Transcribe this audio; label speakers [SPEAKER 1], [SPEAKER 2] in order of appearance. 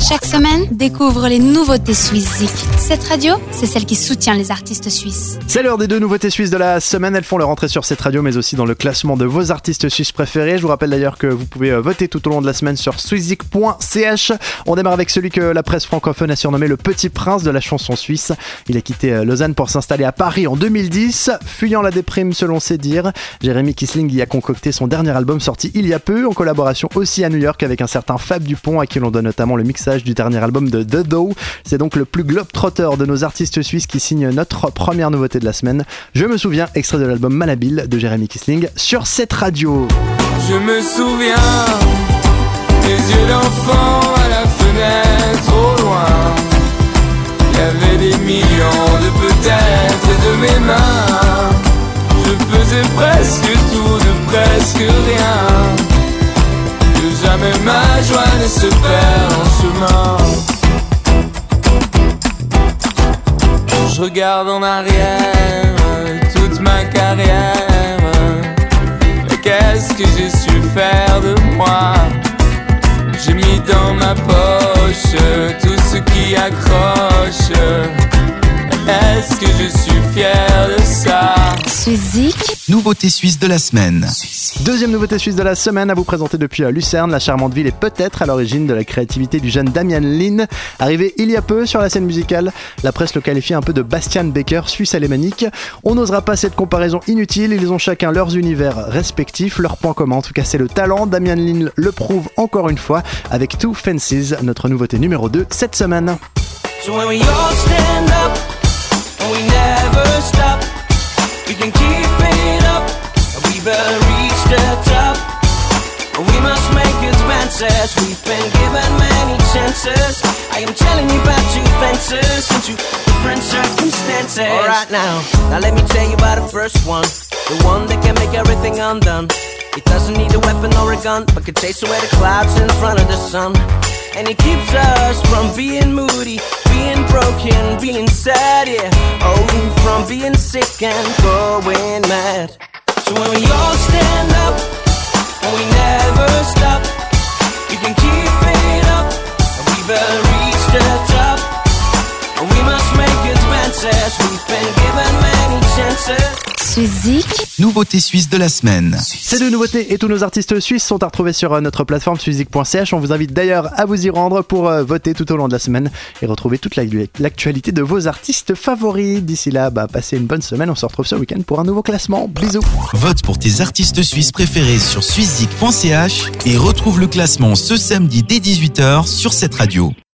[SPEAKER 1] Chaque semaine, découvre les nouveautés suisses Cette radio, c'est celle qui soutient les artistes suisses.
[SPEAKER 2] C'est l'heure des deux nouveautés suisses de la semaine. Elles font leur entrée sur cette radio, mais aussi dans le classement de vos artistes suisses préférés. Je vous rappelle d'ailleurs que vous pouvez euh, voter tout au long de la semaine sur swisszik.ch. On démarre avec celui que la presse francophone a surnommé le petit prince de la chanson suisse. Il a quitté euh, Lausanne pour s'installer à Paris en 2010, fuyant la déprime selon ses dires. Jérémy Kisling y a concocté son dernier album sorti il y a peu, en collaboration aussi à New York avec un certain Fab Dupont, à qui l'on donne notamment le mixage du dernier album de The Doe. C'est donc le plus globe-trotter de nos artistes suisses qui signe notre première nouveauté de la semaine. Je me souviens, extrait de l'album Malhabile de Jérémy Kisling sur cette radio.
[SPEAKER 3] Je me souviens des yeux d'enfant à la fenêtre au loin. Il y avait des millions de peut-être de mes mains. Je faisais presque tout de presque rien jamais ma joie ne se perd Je regarde en arrière toute ma carrière. Qu'est-ce que j'ai su faire de moi? J'ai mis dans ma poche tout ce qui accroche. Est-ce que je suis fier de ça?
[SPEAKER 4] Nouveauté suisse de la semaine.
[SPEAKER 2] Deuxième nouveauté suisse de la semaine à vous présenter depuis euh, Lucerne. La charmante ville est peut-être à l'origine de la créativité du jeune Damian Lynn. Arrivé il y a peu sur la scène musicale, la presse le qualifie un peu de Bastian Baker suisse alémanique. On n'osera pas cette comparaison inutile, ils ont chacun leurs univers respectifs, leurs points communs. En tout cas, c'est le talent. Damian Lynn le prouve encore une fois avec Two Fences, notre nouveauté numéro 2 cette semaine.
[SPEAKER 5] We can keep it advances. We've been given many chances. I am telling you about two fences into different circumstances. Alright now, now let me tell you about the first one. The one that can make everything undone. It doesn't need a weapon or a gun, but can chase away the clouds in front of the sun. And it keeps us from being moody, being broken, being sad, yeah. Oh, from being sick and going mad. So when we all stand up we never stop, chances.
[SPEAKER 4] Nouveauté suisse de la semaine.
[SPEAKER 2] Ces deux nouveautés et tous nos artistes suisses sont à retrouver sur euh, notre plateforme suizik.ch. On vous invite d'ailleurs à vous y rendre pour euh, voter tout au long de la semaine et retrouver toute l'actualité de vos artistes favoris. D'ici là, bah, passez une bonne semaine. On se retrouve ce week-end pour un nouveau classement. Bisous.
[SPEAKER 4] Vote pour tes artistes suisses préférés sur suizik.ch et retrouve le classement ce samedi dès 18h sur cette radio.